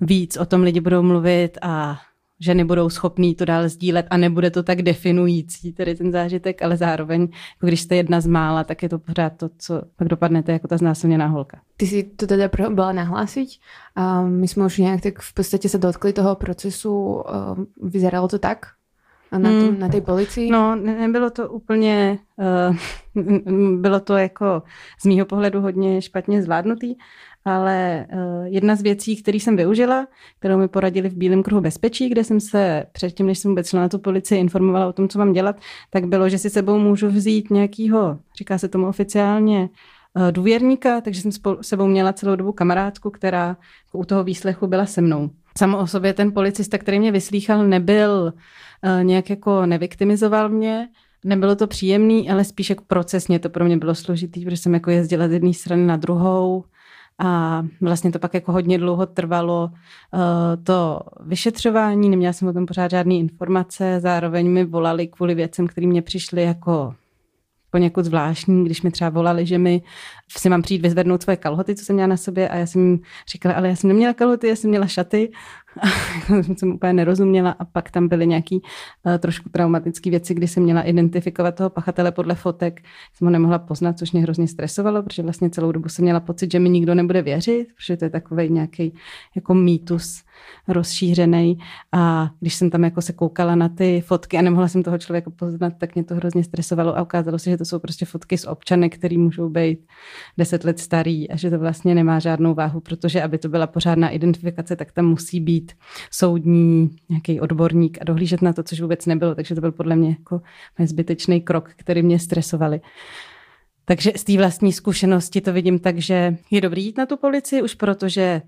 víc o tom lidi budou mluvit a ženy budou schopný to dál sdílet a nebude to tak definující, tedy ten zážitek, ale zároveň, jako když jste jedna z mála, tak je to pořád to, co pak dopadnete jako ta znásilněná holka. Ty si to teda byla nahlásiť a my jsme už nějak tak v podstatě se dotkli toho procesu. a Vyzeralo to tak? Na, tom, Hmm. na té policii? No, ne, nebylo to úplně, uh, bylo to jako z mýho pohledu hodně špatně zvládnutý, ale uh, jedna z věcí, který jsem využila, kterou mi poradili v Bílém kruhu bezpečí, kde jsem se předtím, než jsem vůbec šla na tu policii, informovala o tom, co mám dělat, tak bylo, že si sebou můžu vzít nějakýho, říká se tomu oficiálně, eh, důvěrníka, takže jsem spolu, sebou měla celou dobu kamarádku, která u toho výslechu byla se mnou. samo o sobě ten policista, který mě vyslýchal, nebyl uh, nějak jako neviktimizoval mě, nebylo to příjemný, ale spíš jako procesně to pro mě bylo složitý, protože jsem jako jezdila z jedné strany na druhou a vlastně to pak jako hodně dlouho trvalo uh, to vyšetřování, neměla jsem o tom pořád žádné informace, zároveň mi volali kvůli věcem, které mě přišly jako poněkud zvláštní, když mi třeba volali, že mi si mám přijít vyzvednout svoje kalhoty, co jsem měla na sobě. A já jsem jim říkala, ale já jsem neměla kalhoty, já jsem měla šaty jsem úplně nerozuměla a pak tam byly nějaký uh, trošku traumatické věci, kdy jsem měla identifikovat toho pachatele podle fotek. Jsem ho nemohla poznat, což mě hrozně stresovalo, protože vlastně celou dobu jsem měla pocit, že mi nikdo nebude věřit, protože to je takový nějaký jako mýtus rozšířený. A když jsem tam jako se koukala na ty fotky a nemohla jsem toho člověka poznat, tak mě to hrozně stresovalo a ukázalo se, že to jsou prostě fotky s občany, který můžou být deset let starý a že to vlastně nemá žádnou váhu, protože aby to byla pořádná identifikace, tak tam musí být být soudní nějaký odborník a dohlížet na to, což vůbec nebylo. Takže to byl podle mě jako zbytečný krok, který mě stresovali. Takže z té vlastní zkušenosti to vidím tak, že je dobrý jít na tu policii, už protože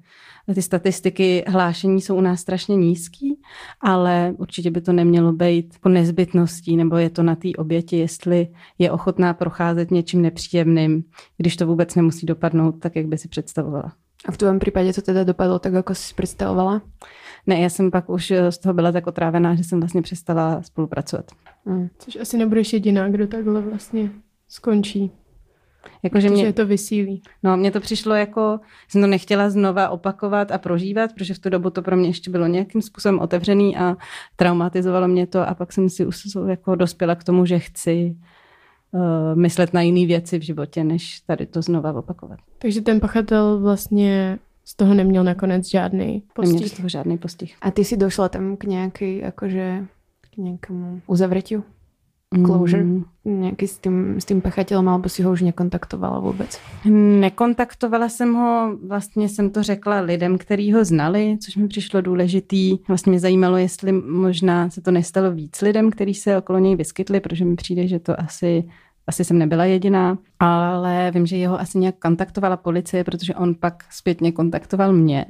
ty statistiky hlášení jsou u nás strašně nízký, ale určitě by to nemělo být jako nezbytností, nebo je to na té oběti, jestli je ochotná procházet něčím nepříjemným, když to vůbec nemusí dopadnout tak, jak by si představovala. A v tvém případě to teda dopadlo tak, jako jsi představovala? Ne, já jsem pak už z toho byla tak otrávená, že jsem vlastně přestala spolupracovat. Hmm. Což asi nebudeš jediná, kdo takhle vlastně skončí. Jako, že mě, to vysílí. No, mně to přišlo jako, jsem to nechtěla znova opakovat a prožívat, protože v tu dobu to pro mě ještě bylo nějakým způsobem otevřený a traumatizovalo mě to a pak jsem si už jako dospěla k tomu, že chci uh, myslet na jiné věci v životě, než tady to znova opakovat. Takže ten pachatel vlastně z toho neměl nakonec žádný postih. Neměl z toho žádný postih. A ty si došla tam k nějaký, jakože, k nějakému uzavřetiu? Closure? Mm. Nějaký s tím, s tím pachatelem, alebo si ho už nekontaktovala vůbec? Nekontaktovala jsem ho, vlastně jsem to řekla lidem, kteří ho znali, což mi přišlo důležitý. Vlastně mě zajímalo, jestli možná se to nestalo víc lidem, kteří se okolo něj vyskytli, protože mi přijde, že to asi asi jsem nebyla jediná, ale vím, že jeho asi nějak kontaktovala policie, protože on pak zpětně kontaktoval mě,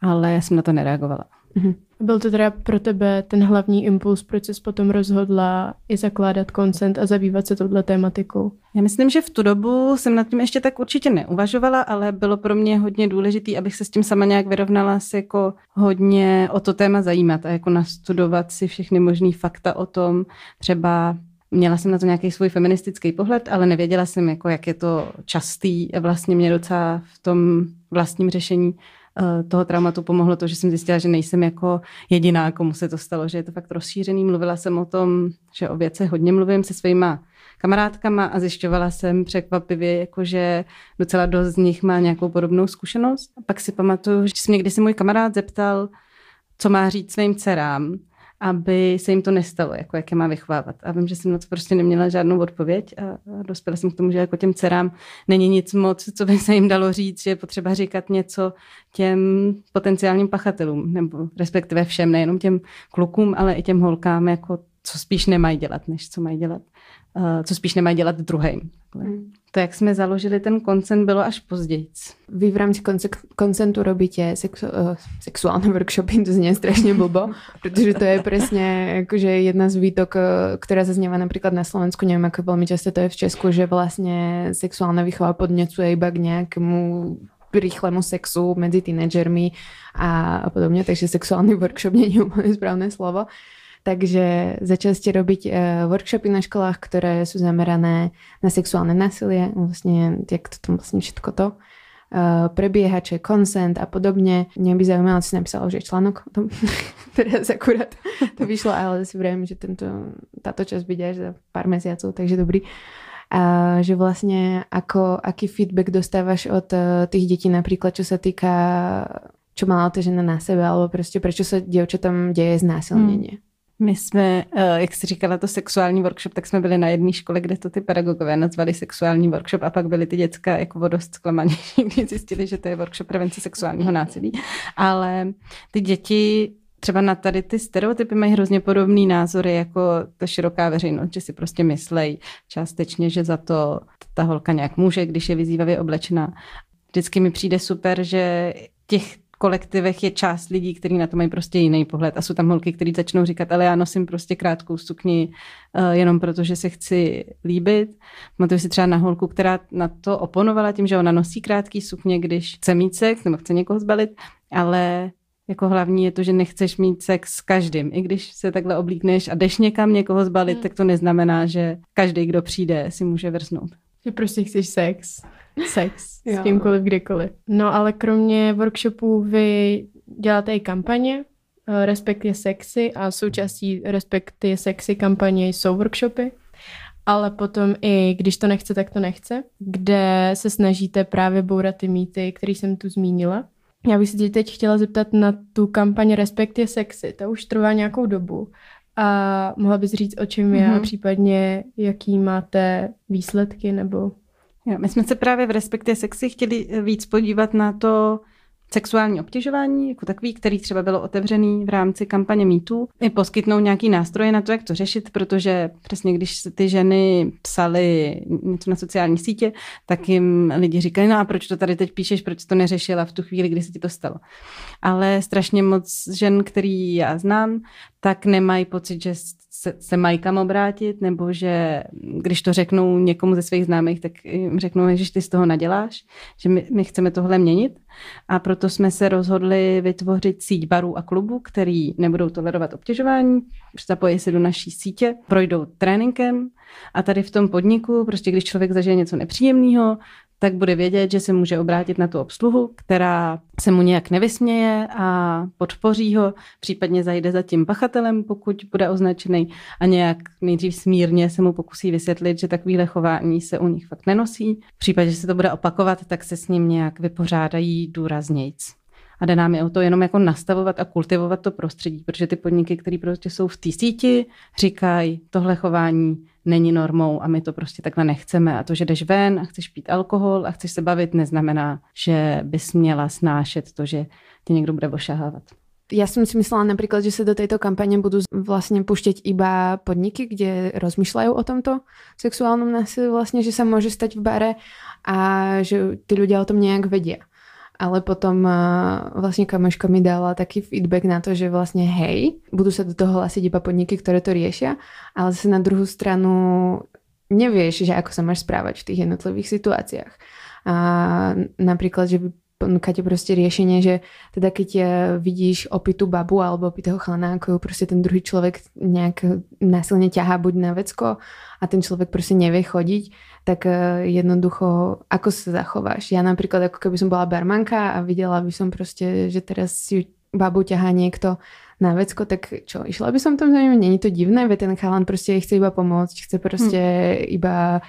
ale jsem na to nereagovala. Mm-hmm. Byl to teda pro tebe ten hlavní impuls, proč jsi potom rozhodla i zakládat koncent a zabývat se touhle tématikou? Já myslím, že v tu dobu jsem nad tím ještě tak určitě neuvažovala, ale bylo pro mě hodně důležité, abych se s tím sama nějak vyrovnala, se jako hodně o to téma zajímat a jako nastudovat si všechny možný fakta o tom, třeba Měla jsem na to nějaký svůj feministický pohled, ale nevěděla jsem, jako, jak je to častý. Vlastně mě docela v tom vlastním řešení toho traumatu pomohlo to, že jsem zjistila, že nejsem jako jediná, komu se to stalo, že je to fakt rozšířený. Mluvila jsem o tom, že o věcech hodně mluvím se svýma kamarádkama a zjišťovala jsem překvapivě, jako že docela dost z nich má nějakou podobnou zkušenost. A pak si pamatuju, že jsem někdy si můj kamarád zeptal, co má říct svým dcerám aby se jim to nestalo, jako jak je má vychovávat. A vím, že jsem na to prostě neměla žádnou odpověď a, dospěla jsem k tomu, že jako těm dcerám není nic moc, co by se jim dalo říct, že je potřeba říkat něco těm potenciálním pachatelům, nebo respektive všem, nejenom těm klukům, ale i těm holkám, jako co spíš nemají dělat, než co mají dělat, co spíš nemají dělat druhým. Hmm. To, jak jsme založili ten koncent, bylo až později. Vy v rámci koncentu robíte sexu, uh, sexuální workshopy, to zní strašně blbo, protože to je přesně jakože jedna z výtok, eh, která zazněvá například na Slovensku, nevím, jak velmi často to je v Česku, že vlastně sexuální výchova podněcuje iba k nějakému rýchlemu sexu mezi teenagermi a, a podobně, takže sexuální workshop není úplně správné slovo. Takže začali ste robiť uh, workshopy na školách, ktoré sú zamerané na sexuálne násilie, vlastne jak to tam vlastne všetko to uh, prebieha, čo je consent a podobne. Mňa by zaujímalo, si napísala už článok o tom. Teraz akurát to vyšlo, ale si vrajím, že tento, táto časť bude až za pár mesiacov, takže dobrý. A že vlastne ako, aký feedback dostávaš od uh, tých detí napríklad, čo sa týka čo mala ta žena na sebe, alebo prostě prečo sa dievčatám deje znásilnenie. Hmm. My jsme, eh, jak jsi říkala, to sexuální workshop, tak jsme byli na jedné škole, kde to ty pedagogové nazvali sexuální workshop a pak byly ty děcka jako vodost zklamaní, když zjistili, že to je workshop prevence sexuálního násilí. Ale ty děti třeba na tady ty stereotypy mají hrozně podobný názory jako ta široká veřejnost, že si prostě myslej částečně, že za to ta holka nějak může, když je vyzývavě oblečená. Vždycky mi přijde super, že těch kolektivech je část lidí, kteří na to mají prostě jiný pohled a jsou tam holky, kteří začnou říkat, ale já nosím prostě krátkou sukni uh, jenom proto, že se chci líbit. Pamatuju si třeba na holku, která na to oponovala tím, že ona nosí krátký sukně, když chce mít sex nebo chce někoho zbalit, ale jako hlavní je to, že nechceš mít sex s každým. I když se takhle oblíkneš a jdeš někam někoho zbalit, hmm. tak to neznamená, že každý, kdo přijde, si může vrznout. Že prostě chceš sex. Sex s kýmkoliv, kdykoliv. No ale kromě workshopů vy děláte i kampaně, eh, Respekt je sexy a součástí Respekt je sexy kampaně jsou workshopy, ale potom i Když to nechce, tak to nechce, kde se snažíte právě bourat ty mýty, které jsem tu zmínila. Já bych se tě teď chtěla zeptat na tu kampaň Respekt je sexy. Ta už trvá nějakou dobu. A mohla bys říct, o čem je mm-hmm. a mhm. případně jaký máte výsledky nebo... Jo, my jsme se právě v Respektě sexy chtěli víc podívat na to, sexuální obtěžování jako takový, který třeba bylo otevřený v rámci kampaně MeToo, i poskytnout nějaký nástroje na to, jak to řešit, protože přesně když ty ženy psaly něco na sociální sítě, tak jim lidi říkali, no a proč to tady teď píšeš, proč to neřešila v tu chvíli, kdy se ti to stalo. Ale strašně moc žen, který já znám, tak nemají pocit, že se, se mají kam obrátit, nebo že když to řeknou někomu ze svých známých, tak jim řeknou, že ty z toho naděláš, že my, my chceme tohle měnit. A proto jsme se rozhodli vytvořit síť barů a klubů, který nebudou tolerovat obtěžování, zapojí se do naší sítě, projdou tréninkem a tady v tom podniku, prostě když člověk zažije něco nepříjemného, tak bude vědět, že se může obrátit na tu obsluhu, která se mu nějak nevysměje a podpoří ho, případně zajde za tím pachatelem, pokud bude označený a nějak nejdřív smírně se mu pokusí vysvětlit, že takovýhle chování se u nich fakt nenosí. V případě, že se to bude opakovat, tak se s ním nějak vypořádají důraznějc. A jde nám je o to jenom jako nastavovat a kultivovat to prostředí, protože ty podniky, které prostě jsou v té síti, říkají, tohle chování není normou a my to prostě takhle nechceme. A to, že jdeš ven a chceš pít alkohol a chceš se bavit, neznamená, že bys měla snášet to, že tě někdo bude ošahávat. Ja som si myslela napríklad, že sa do tejto kampane budú vlastne pušťať iba podniky, kde rozmýšľajú o tomto sexuálnom násilí, vlastne, že sa môže stať v bare a že tí ľudia o tom nejak vedia ale potom vlastne kamoška mi dala taký feedback na to, že vlastne hej, budú sa do toho hlasiť iba podniky, ktoré to riešia, ale zase na druhú stranu nevieš, že ako sa máš správať v tých jednotlivých situáciách. A napríklad, že ponúkate proste riešenie, že teda keď vidíš opitú babu alebo opitého chlana, ako ju proste ten druhý človek nejak násilne ťahá buď na vecko a ten človek proste nevie chodiť, tak e, jednoducho, ako sa zachováš? Ja napríklad, ako keby som bola barmanka a videla by som proste, že teraz si babu ťahá niekto na vecko, tak čo, išla by som tam za ním? Není to divné, veď ten chalan proste chce iba pomôcť, chce proste hm. iba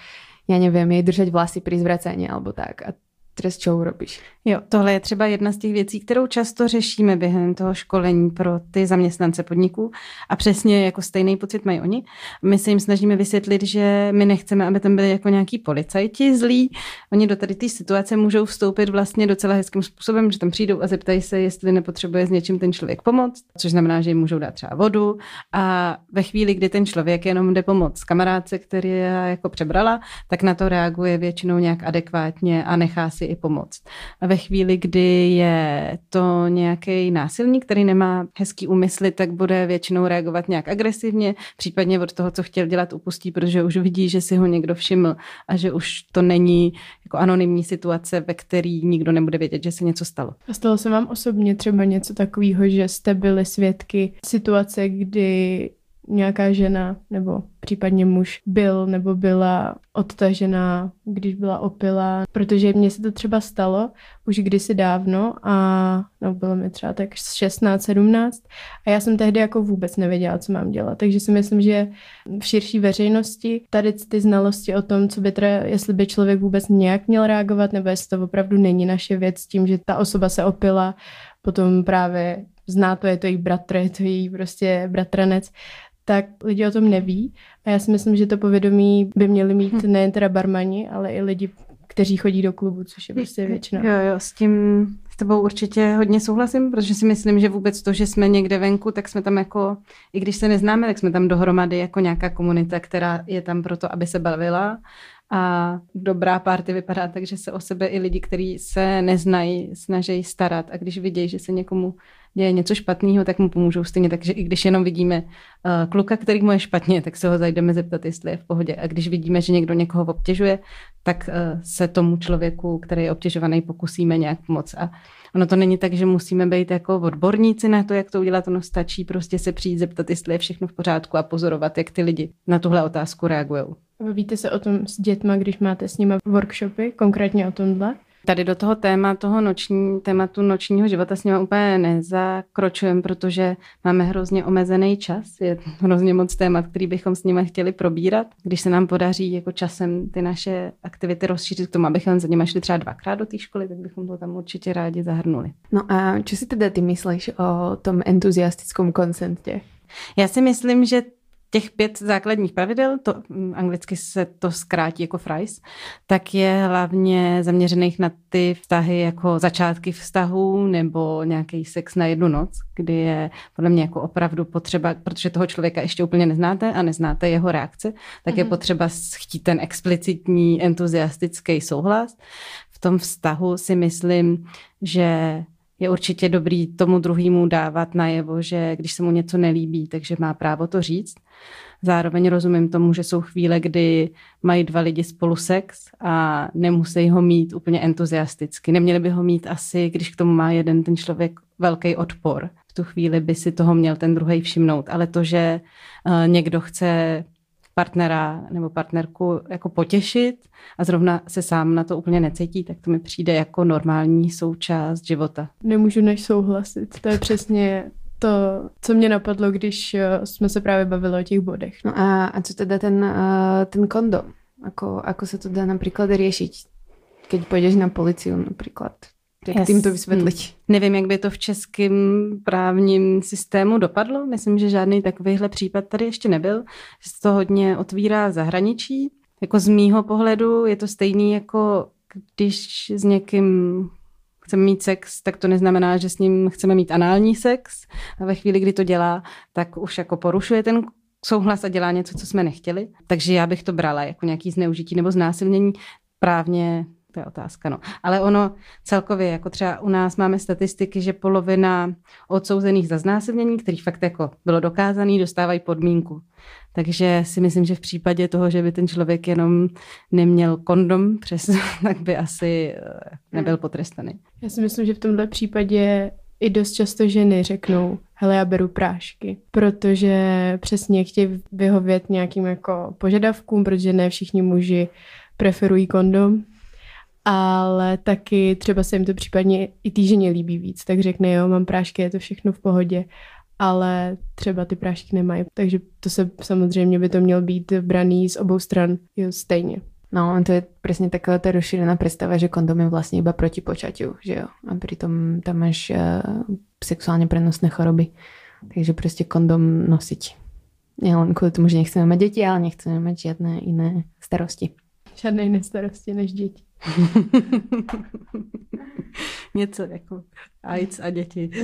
ja neviem, jej držať vlasy pri zvracaní alebo tak. A teraz čo urobíš? Jo, tohle je třeba jedna z těch věcí, kterou často řešíme během toho školení pro ty zaměstnance podniků a přesně jako stejný pocit mají oni. My se jim snažíme vysvětlit, že my nechceme, aby tam byli jako nějaký policajti zlí. Oni do tady té situace můžou vstoupit vlastně docela hezkým způsobem, že tam přijdou a zeptají se, jestli nepotřebuje s něčím ten člověk pomoct, což znamená, že jim můžou dát třeba vodu a ve chvíli, kdy ten člověk jenom jde pomoct kamarádce, který jako přebrala, tak na to reaguje většinou nějak adekvátně a nechá si i pomoct. A ve chvíli, kdy je to nějaký násilník, který nemá hezký úmysly, tak bude většinou reagovat nějak agresivně, případně od toho, co chtěl dělat, upustí, protože už vidí, že si ho někdo všiml a že už to není jako anonymní situace, ve který nikdo nebude vědět, že se něco stalo. A stalo se vám osobně třeba něco takového, že jste byli svědky situace, kdy nějaká žena nebo případně muž byl nebo byla odtažená, když byla opila, protože mně se to třeba stalo už kdysi dávno a no, bylo mi třeba tak 16, 17 a já jsem tehdy jako vůbec nevěděla, co mám dělat. Takže si myslím, že v širší veřejnosti tady ty znalosti o tom, co by teda, jestli by člověk vůbec nějak měl reagovat, nebo jestli to opravdu není naše věc s tím, že ta osoba se opila, potom právě zná to, je to její bratr, je to její prostě bratranec, tak lidi o tom neví. A já si myslím, že to povědomí by měli mít hm. nejen teda barmani, ale i lidi, kteří chodí do klubu, což je prostě většina. Jo, jo, s tím tebou určitě hodně souhlasím, protože si myslím, že vůbec to, že jsme někde venku, tak jsme tam jako, i když se neznáme, tak jsme tam dohromady jako nějaká komunita, která je tam proto, aby se bavila. A dobrá party vypadá tak, že se o sebe i lidi, kteří se neznají, snaží starat. A když vidějí, že se někomu děje něco špatného, tak mu pomůžou stejně. Takže i když jenom vidíme uh, kluka, který mu je špatně, tak se ho zajdeme zeptat, jestli je v pohodě. A když vidíme, že někdo někoho obtěžuje, tak uh, se tomu člověku, který je obtěžovaný, pokusíme nějak pomoct. A ono to není tak, že musíme být jako odborníci na to, jak to udělat. Ono stačí prostě se přijít zeptat, jestli je všechno v pořádku a pozorovat, jak ty lidi na tuhle otázku reagují. Víte se o tom s dětma, když máte s nimi workshopy, konkrétně o tomhle? Tady do toho téma, toho noční, tématu nočního života s nimi úplně nezakročujeme, protože máme hrozně omezený čas. Je hrozně moc témat, který bychom s nimi chtěli probírat. Když se nám podaří jako časem ty naše aktivity rozšířit k tomu, abychom za nimi šli třeba dvakrát do té školy, tak bychom to tam určitě rádi zahrnuli. No a co si teda ty myslíš o tom entuziastickém koncentě? Já si myslím, že těch pět základních pravidel, to mm, anglicky se to zkrátí jako fries, tak je hlavně zaměřených na ty vztahy jako začátky vztahu nebo nějaký sex na jednu noc, kdy je podle mě jako opravdu potřeba, protože toho člověka ještě úplně neznáte a neznáte jeho reakce, tak mm-hmm. je mhm. potřeba chtít ten explicitní, entuziastický souhlas. V tom vztahu si myslím, že je určitě dobrý tomu druhému dávat najevo, že když se mu něco nelíbí, takže má právo to říct. Zároveň rozumím tomu, že jsou chvíle, kdy mají dva lidi spolu sex a nemusí ho mít úplně entuziasticky. Neměli by ho mít asi, když k tomu má jeden ten člověk velký odpor. V tu chvíli by si toho měl ten druhý všimnout. Ale to, že uh, někdo chce partnera nebo partnerku jako potěšit a zrovna se sám na to úplně necítí, tak to mi přijde jako normální součást života. Nemůžu než souhlasit. To je přesně to, co mě napadlo, když eh, jsme se právě bavili o těch bodech. No a, a co teda ten, uh, ten kondom? Ako, ako se to dá například řešit, keď půjdeš na policii například? Jak yes. tím to vysvětlit? Hmm. Nevím, jak by to v českém právním systému dopadlo. Myslím, že žádný takovýhle případ tady ještě nebyl. Že se to hodně otvírá zahraničí. Jako z mýho pohledu je to stejný, jako když s někým chceme mít sex, tak to neznamená, že s ním chceme mít anální sex. A ve chvíli, kdy to dělá, tak už jako porušuje ten souhlas a dělá něco, co jsme nechtěli. Takže já bych to brala jako nějaký zneužití nebo znásilnění. Právně to je otázka, no. Ale ono celkově, jako třeba u nás máme statistiky, že polovina odsouzených za znásilnění, který fakt jako bylo dokázaný, dostávají podmínku. Takže si myslím, že v případě toho, že by ten člověk jenom neměl kondom přes, tak by asi eh, nebyl potrestaný. Já si myslím, že v tomhle případě i dost často ženy řeknou, hele, já beru prášky, protože přesně chtějí vyhovět nějakým jako požadavkům, protože ne všichni muži preferují kondom, ale taky třeba se jim to případně i týženě líbí víc, tak řekne, jo, mám prášky, je to všechno v pohodě, ale třeba ty prášky nemají, takže to se samozřejmě by to mělo být braný z obou stran jo, stejně. No, to je přesně taková ta rozšířená představa, že kondom je vlastně iba proti počatiu, že jo? A přitom tam máš uh, sexuálně prenosné choroby. Takže prostě kondom nosiť. len kvůli tomu, že nechceme mít děti, ale nechceme mít žádné jiné starosti. Žádné jiné starosti než děti. Něco jako AIDS a děti.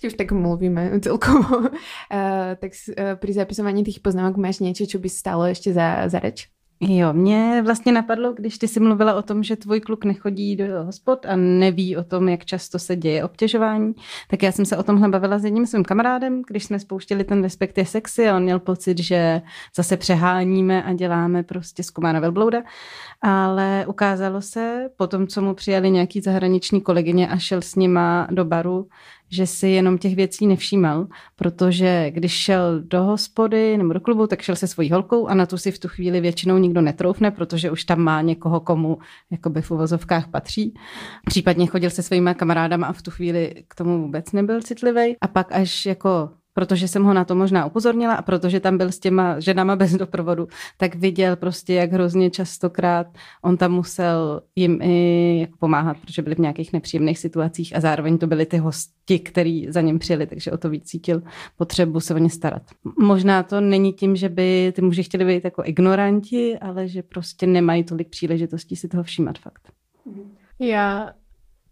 Když už tak mluvíme celkovo, uh, tak uh, pri zapisování těch poznámek máš něco, co by stálo ještě za, za reč? Jo, mě vlastně napadlo, když ty jsi mluvila o tom, že tvůj kluk nechodí do hospod a neví o tom, jak často se děje obtěžování, tak já jsem se o tomhle bavila s jedním svým kamarádem, když jsme spouštili ten Respekt je sexy a on měl pocit, že zase přeháníme a děláme prostě zkumána velblouda, ale ukázalo se po tom, co mu přijali nějaký zahraniční kolegyně a šel s nima do baru, že si jenom těch věcí nevšímal, protože když šel do hospody nebo do klubu, tak šel se svojí holkou a na tu si v tu chvíli většinou nikdo netroufne, protože už tam má někoho, komu jakoby v uvozovkách patří. Případně chodil se svýma kamarádama a v tu chvíli k tomu vůbec nebyl citlivý. A pak až jako protože jsem ho na to možná upozornila a protože tam byl s těma ženama bez doprovodu, tak viděl prostě, jak hrozně častokrát on tam musel jim i jako pomáhat, protože byli v nějakých nepříjemných situacích a zároveň to byli ty hosti, kteří za ním přijeli, takže o to víc cítil potřebu se o ně starat. Možná to není tím, že by ty muži chtěli být jako ignoranti, ale že prostě nemají tolik příležitostí si toho všímat fakt. Já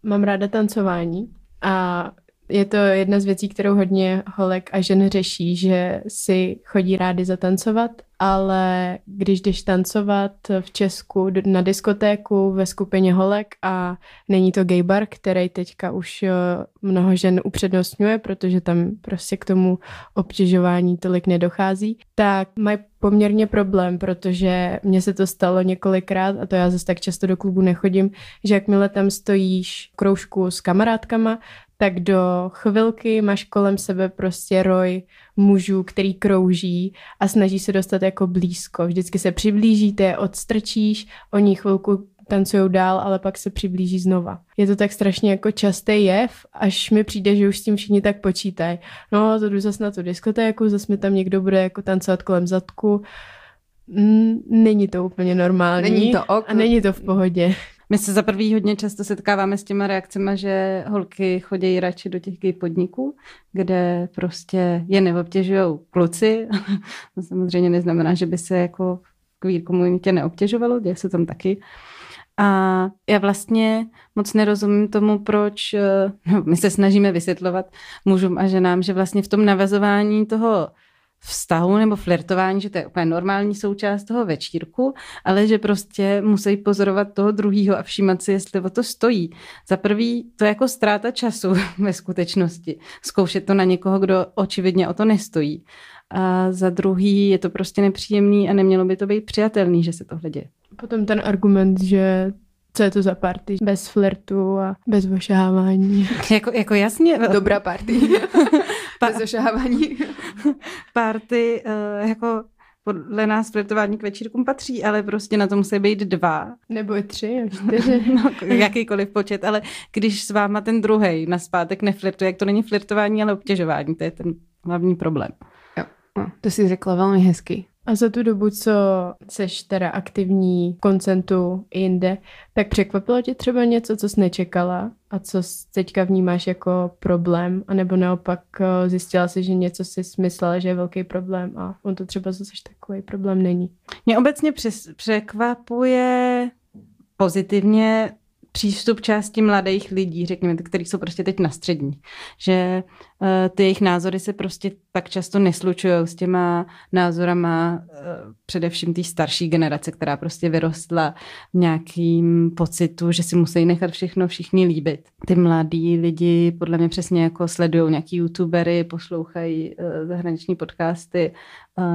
mám ráda tancování a je to jedna z věcí, kterou hodně holek a žen řeší, že si chodí rádi zatancovat, ale když jdeš tancovat v Česku na diskotéku ve skupině holek a není to gay bar, který teďka už eh, mnoho žen upřednostňuje, protože tam prostě k tomu obtěžování tolik nedochází, tak mají poměrně problém, protože mně se to stalo několikrát a to já zase tak často do klubu nechodím, že jakmile tam stojíš kroužku s kamarádkama, tak do chvilky máš kolem sebe prostě roj mužů, který krouží a snaží se dostat jako blízko. Vždycky se přiblížíte, odstrčíš, oni chvilku tancují dál, ale pak se přiblíží znova. Je to tak strašně jako častý jev, až mi přijde, že už s tím všichni tak počítají. No, to jdu zase na tu diskotéku, zase mi tam někdo bude jako tancovat kolem zadku. Mm, není to úplně normální. Není to ok. A není to v pohodě. My se za prvý hodně často setkáváme s těma reakcemi, že holky chodí radši do těch gay podniků, kde prostě je neobtěžují kluci. to samozřejmě neznamená, že by se jako queer komunitě neobtěžovalo, děje se tam taky. A já vlastně moc nerozumím tomu, proč eh, no, my se snažíme vysvětlovat mužům a ženám, že vlastně v tom navazování toho vztahu nebo flirtování, že to je úplně normální součást toho večírku, ale že prostě musí pozorovat toho druhého a všímat si, jestli o to stojí. Za prvý, to je jako ztráta času ve skutečnosti. Zkoušet to na někoho, kdo očividně o to nestojí. A za druhý, je to prostě nepříjemný a nemělo by to být přijatelný, že se tohle děje. Potom ten argument, že co je to za party bez flirtu a bez ošahávání. Jako, jako jasně. Dobrá party. bez ošahávání. party uh, jako podle nás flirtování k večírkům patří, ale prostě na to musí být dva. Nebo i tři, čtyři. no, jakýkoliv počet, ale když s váma ten druhý na zpátek neflirtuje, jak to není flirtování, ale obtěžování, to je ten hlavní problém. Jo, no, to si řekla velmi hezky. A za tu dobu, co seš teda aktivní v koncentu jinde, tak překvapilo tě třeba něco, co jsi nečekala a co teďka vnímáš jako problém, anebo naopak eh, zjistila si, že něco si smyslela, že je velký problém a on to třeba zase takový problém není. Mě obecně překvapuje pozitivně přístup části mladých lidí, řekněme, kteří jsou prostě teď na střední, že ty jejich názory se prostě tak často neslučují s těma názorama uh, především té starší generace, která prostě vyrostla v nějakým pocitu, že si musí nechat všechno všichni líbit. Ty mladí lidi podle mě přesně jako sledují nějaký youtubery, poslouchají uh, zahraniční podcasty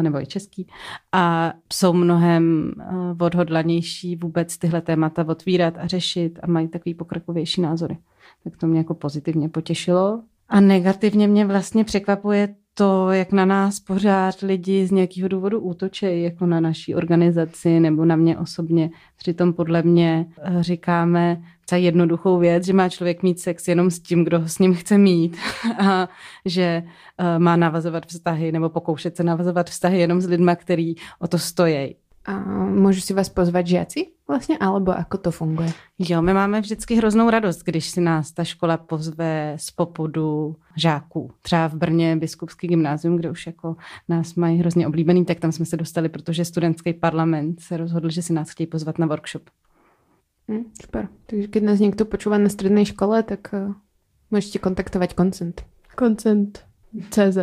nebo i český, a jsou mnohem odhodlanější vůbec tyhle témata otvírat a řešit a mají takový pokrokovější názory. Tak to mě jako pozitivně potěšilo. A negativně mě vlastně překvapuje to, jak na nás pořád lidi z nějakého důvodu útočejí, jako na naší organizaci nebo na mě osobně. Přitom podle mě eh, říkáme za jednoduchou věc, že má člověk mít sex jenom s tím, kdo ho s ním chce mít a že uh, má navazovat vztahy nebo pokoušet se navazovat vztahy jenom s lidmi, který o to stojí. A můžu si vás pozvat žiaci vlastně, alebo ako to funguje? Jo, my máme vždycky hroznou radost, když si nás ta škola pozve z popudu žáků. Třeba v Brně biskupský gymnázium, kde už jako nás mají hrozně oblíbený, tak tam jsme se dostali, protože studentský parlament se rozhodl, že si nás chtějí pozvat na workshop. Hmm, super. Takže když nás někdo počúva na střední škole, tak uh, můžete kontaktovat koncent. Koncent. CZ.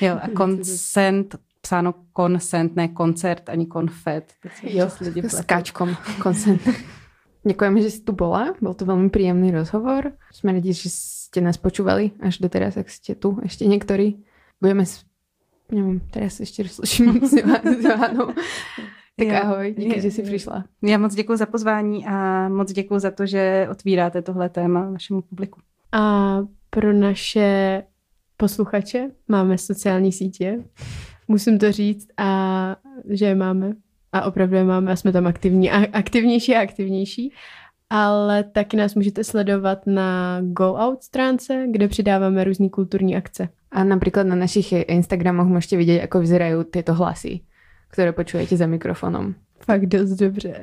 jo, a koncent psáno consent, ne koncert, ani konfet. Jo, s káčkom, consent. Děkujeme, že jsi tu bola. Byl to velmi příjemný rozhovor. Jsme rádi, že jste nás počúvali až do teraz, jak jste tu ještě některý. Budeme, s... nevím, teraz ještě slyším s Johanou. Tak jo, ahoj, díky, je, že jsi přišla. Já moc děkuji za pozvání a moc děkuji za to, že otvíráte tohle téma vašemu publiku. A pro naše posluchače máme sociální sítě musím to říct, a že je máme. A opravdu je máme a jsme tam aktivní a aktivnější a aktivnější. Ale taky nás můžete sledovat na Go Out stránce, kde přidáváme různé kulturní akce. A například na našich Instagramoch můžete vidět, jak vyzerají tyto hlasy, které počujete za mikrofonem. Fakt dost dobře.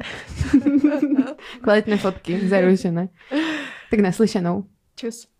Kvalitné fotky, zaručené. Tak naslyšenou. Čus.